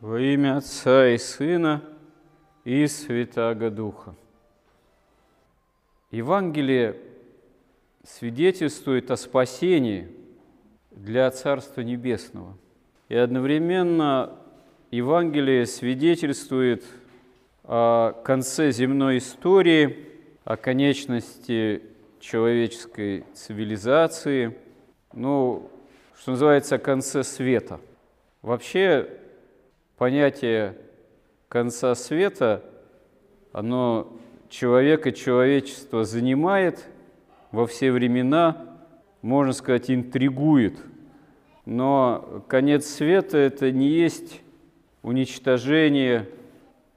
Во имя Отца и Сына и Святаго Духа. Евангелие свидетельствует о спасении для Царства Небесного. И одновременно Евангелие свидетельствует о конце земной истории, о конечности человеческой цивилизации, ну, что называется, о конце света. Вообще понятие конца света, оно человек и человечество занимает во все времена, можно сказать, интригует. Но конец света – это не есть уничтожение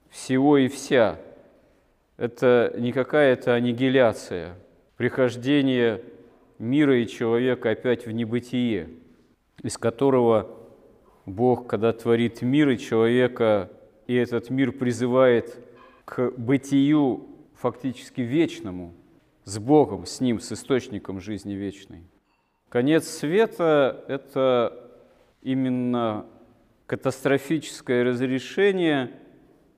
всего и вся. Это не какая-то аннигиляция, прихождение мира и человека опять в небытие, из которого Бог, когда творит мир и человека, и этот мир призывает к бытию фактически вечному, с Богом, с Ним, с источником жизни вечной. Конец света – это именно катастрофическое разрешение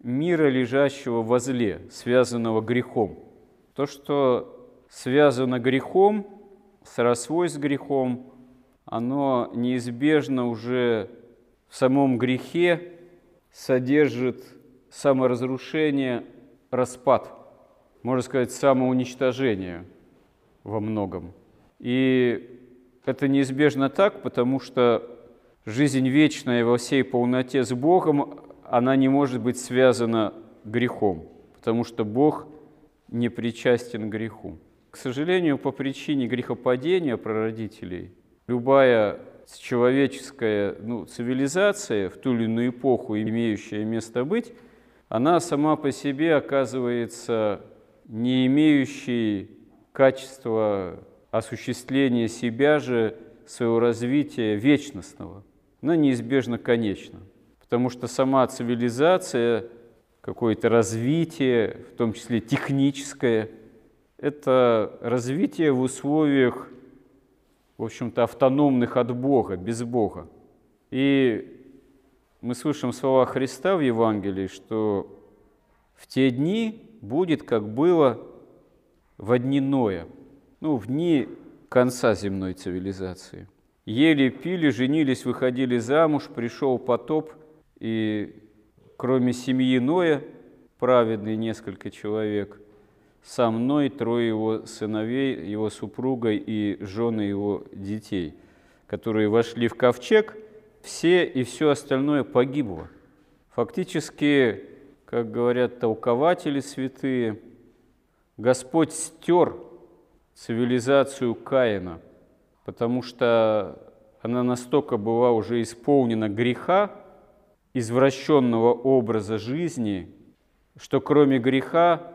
мира, лежащего во зле, связанного грехом. То, что связано грехом, срослось с грехом, оно неизбежно уже в самом грехе содержит саморазрушение, распад, можно сказать, самоуничтожение во многом. И это неизбежно так, потому что жизнь вечная во всей полноте с Богом, она не может быть связана грехом, потому что Бог не причастен греху. К сожалению, по причине грехопадения прародителей, любая человеческая ну, цивилизация в ту или иную эпоху, имеющая место быть, она сама по себе оказывается не имеющей качества осуществления себя же, своего развития вечностного. Она неизбежно конечна, потому что сама цивилизация, какое-то развитие, в том числе техническое, это развитие в условиях в общем-то, автономных от Бога, без Бога. И мы слышим слова Христа в Евангелии, что в те дни будет, как было в дни Ноя, ну, в дни конца земной цивилизации. Ели, пили, женились, выходили замуж, пришел потоп, и кроме семьи Ноя, праведный несколько человек, со мной трое его сыновей, его супруга и жены его детей, которые вошли в ковчег, все и все остальное погибло. Фактически, как говорят толкователи святые, Господь стер цивилизацию Каина, потому что она настолько была уже исполнена греха, извращенного образа жизни, что кроме греха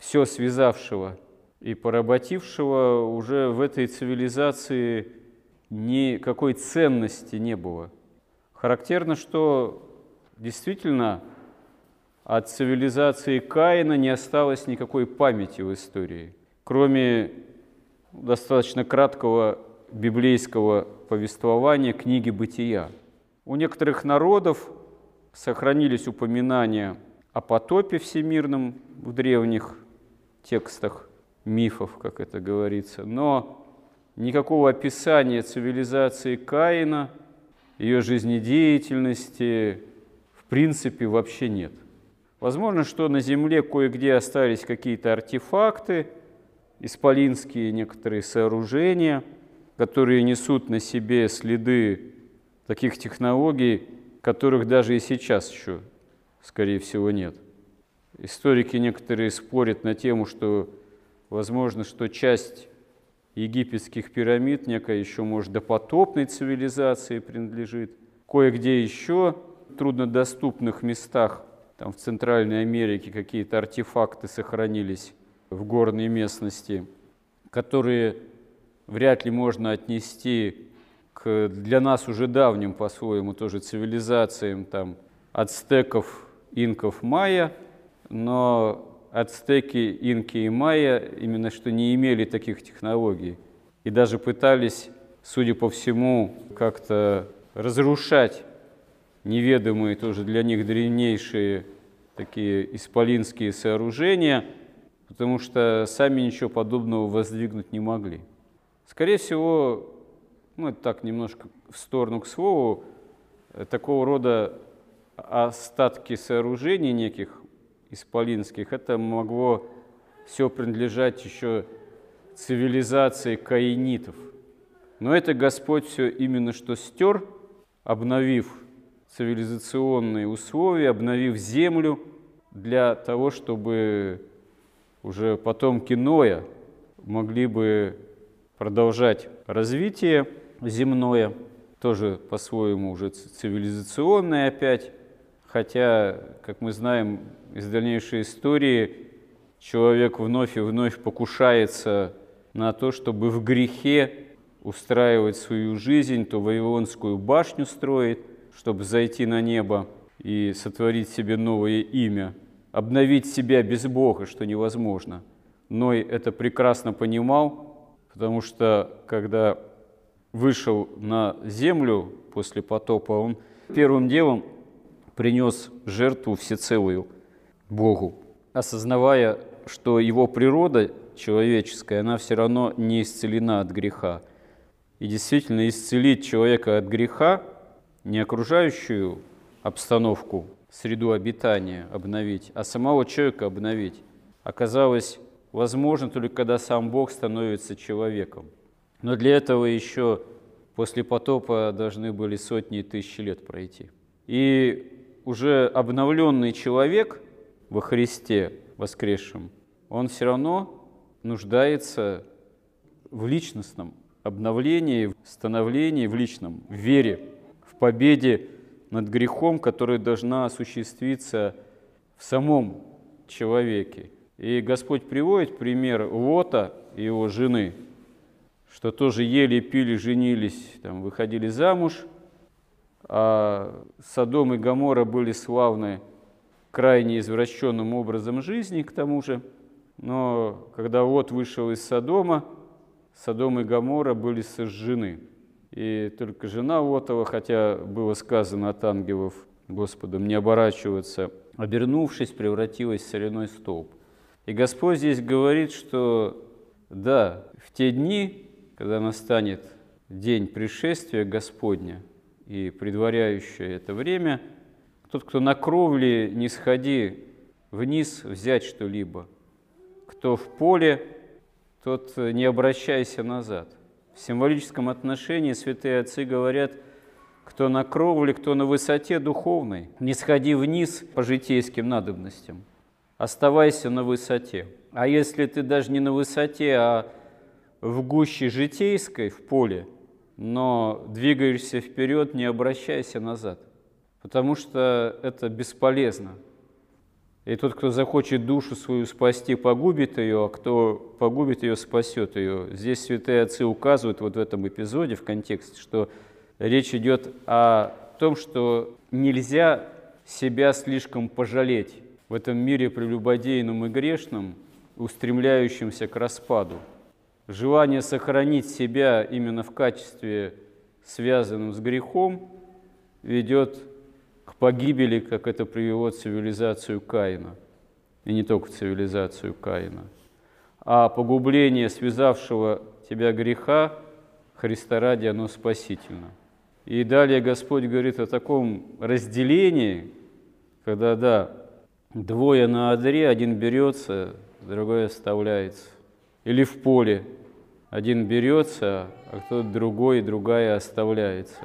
все связавшего и поработившего уже в этой цивилизации никакой ценности не было. Характерно, что действительно от цивилизации Каина не осталось никакой памяти в истории, кроме достаточно краткого библейского повествования книги «Бытия». У некоторых народов сохранились упоминания о потопе всемирном в древних текстах мифов, как это говорится, но никакого описания цивилизации Каина, ее жизнедеятельности, в принципе, вообще нет. Возможно, что на Земле кое-где остались какие-то артефакты, исполинские некоторые сооружения, которые несут на себе следы таких технологий, которых даже и сейчас еще, скорее всего, нет. Историки некоторые спорят на тему, что возможно, что часть египетских пирамид некая еще, может, допотопной цивилизации принадлежит. Кое-где еще в труднодоступных местах, там в Центральной Америке какие-то артефакты сохранились в горной местности, которые вряд ли можно отнести к для нас уже давним по-своему тоже цивилизациям там ацтеков, инков, майя – но ацтеки, инки и майя именно что не имели таких технологий и даже пытались, судя по всему, как-то разрушать неведомые тоже для них древнейшие такие исполинские сооружения, потому что сами ничего подобного воздвигнуть не могли. Скорее всего, ну это так немножко в сторону к слову, такого рода остатки сооружений неких исполинских, это могло все принадлежать еще цивилизации каинитов. Но это Господь все именно что стер, обновив цивилизационные условия, обновив землю для того, чтобы уже потомки Ноя могли бы продолжать развитие земное, тоже по-своему уже цивилизационное опять, хотя, как мы знаем из дальнейшей истории, человек вновь и вновь покушается на то, чтобы в грехе устраивать свою жизнь, то Вавилонскую башню строит, чтобы зайти на небо и сотворить себе новое имя, обновить себя без Бога, что невозможно. Ной это прекрасно понимал, потому что когда вышел на землю после потопа, он первым делом принес жертву всецелую Богу, осознавая, что его природа человеческая, она все равно не исцелена от греха. И действительно, исцелить человека от греха, не окружающую обстановку, среду обитания обновить, а самого человека обновить, оказалось возможно только когда сам Бог становится человеком. Но для этого еще после потопа должны были сотни и тысячи лет пройти. И уже обновленный человек во Христе воскресшем, он все равно нуждается в личностном обновлении, в становлении, в личном, в вере, в победе над грехом, которая должна осуществиться в самом человеке. И Господь приводит пример Лота и его жены, что тоже ели, пили, женились, там, выходили замуж, а Содом и Гамора были славны крайне извращенным образом жизни, к тому же. Но когда Лот вышел из Содома, Содом и Гамора были сожжены. И только жена Лотова, хотя было сказано от ангелов Господом не оборачиваться, обернувшись, превратилась в соляной столб. И Господь здесь говорит, что да, в те дни, когда настанет день пришествия Господня и предваряющее это время, тот, кто на кровле, не сходи вниз взять что-либо, кто в поле, тот не обращайся назад. В символическом отношении святые отцы говорят, кто на кровле, кто на высоте духовной, не сходи вниз по житейским надобностям, оставайся на высоте. А если ты даже не на высоте, а в гуще житейской, в поле, но двигаешься вперед, не обращайся назад, потому что это бесполезно – и тот, кто захочет душу свою спасти, погубит ее, а кто погубит ее, спасет ее. Здесь святые отцы указывают вот в этом эпизоде, в контексте, что речь идет о том, что нельзя себя слишком пожалеть в этом мире прелюбодейном и грешном, устремляющемся к распаду. Желание сохранить себя именно в качестве, связанном с грехом, ведет к погибели, как это привело цивилизацию Каина. И не только цивилизацию Каина. А погубление связавшего тебя греха Христа ради, оно спасительно. И далее Господь говорит о таком разделении, когда, да, двое на одре, один берется, другой оставляется. Или в поле, один берется, а кто-то другой, другая оставляется.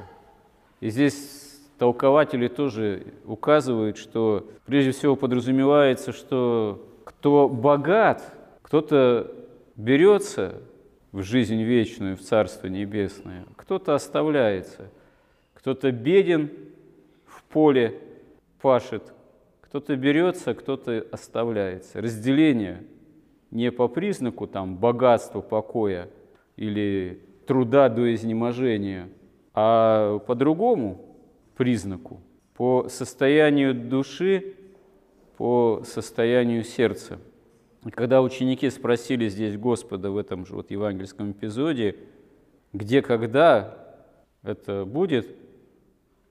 И здесь толкователи тоже указывают, что прежде всего подразумевается, что кто богат, кто-то берется в жизнь вечную, в Царство Небесное, кто-то оставляется, кто-то беден в поле пашет, кто-то берется, кто-то оставляется. Разделение не по признаку там, богатства, покоя или труда до изнеможения, а по-другому – признаку, по состоянию души, по состоянию сердца. Когда ученики спросили здесь Господа в этом же вот евангельском эпизоде, где, когда это будет,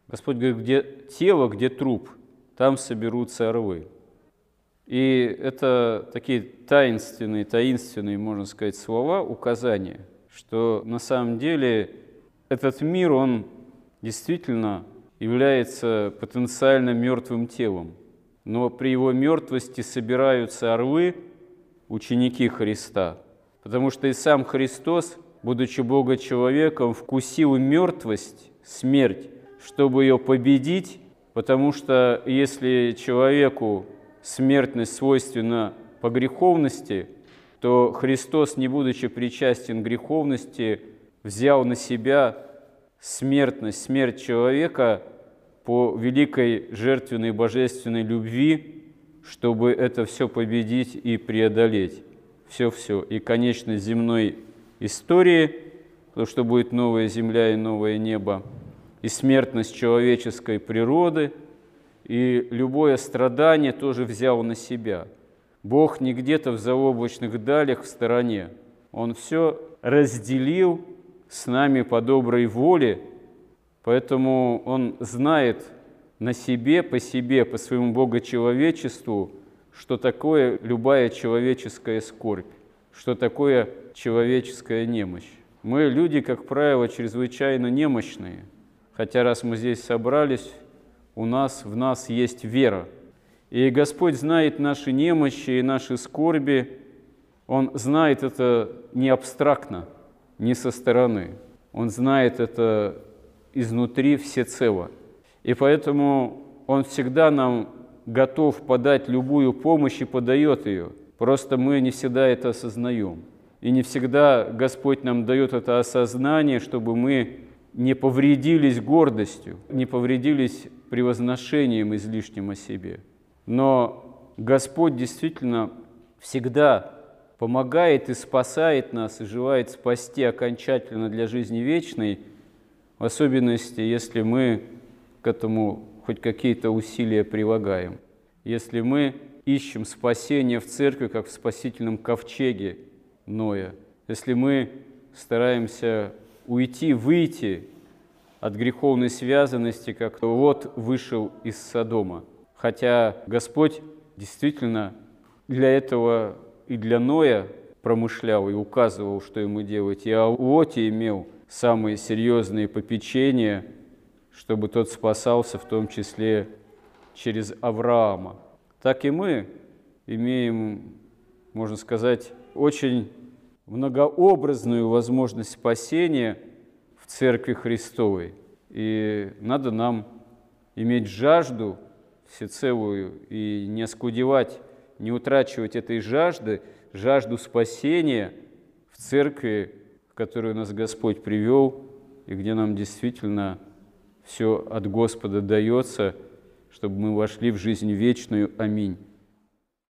Господь говорит, где тело, где труп, там соберутся орлы. И это такие таинственные, таинственные, можно сказать, слова, указания, что на самом деле этот мир, он действительно является потенциально мертвым телом. Но при его мертвости собираются орлы, ученики Христа. Потому что и сам Христос, будучи Бога-человеком, вкусил мертвость, смерть, чтобы ее победить, потому что если человеку смертность свойственна по греховности, то Христос, не будучи причастен греховности, взял на себя смертность, смерть человека по великой жертвенной божественной любви, чтобы это все победить и преодолеть. Все-все. И конечность земной истории, то, что будет новая земля и новое небо, и смертность человеческой природы, и любое страдание тоже взял на себя. Бог не где-то в заоблачных далях в стороне. Он все разделил с нами по доброй воле, поэтому Он знает на себе, по себе, по своему богочеловечеству, что такое любая человеческая скорбь, что такое человеческая немощь. Мы, люди, как правило, чрезвычайно немощные, хотя раз мы здесь собрались, у нас, в нас есть вера. И Господь знает наши немощи и наши скорби, Он знает это не абстрактно, не со стороны. Он знает это изнутри всецело. И поэтому Он всегда нам готов подать любую помощь и подает ее. Просто мы не всегда это осознаем. И не всегда Господь нам дает это осознание, чтобы мы не повредились гордостью, не повредились превозношением излишним о себе. Но Господь действительно всегда помогает и спасает нас, и желает спасти окончательно для жизни вечной, в особенности, если мы к этому хоть какие-то усилия прилагаем. Если мы ищем спасение в церкви, как в спасительном ковчеге Ноя, если мы стараемся уйти, выйти от греховной связанности, как вот вышел из Содома. Хотя Господь действительно для этого и для Ноя промышлял и указывал, что ему делать. И о Лоте имел самые серьезные попечения, чтобы тот спасался, в том числе через Авраама. Так и мы имеем, можно сказать, очень многообразную возможность спасения в Церкви Христовой. И надо нам иметь жажду всецелую и не оскудевать не утрачивать этой жажды, жажду спасения в церкви, в которую нас Господь привел, и где нам действительно все от Господа дается, чтобы мы вошли в жизнь вечную. Аминь.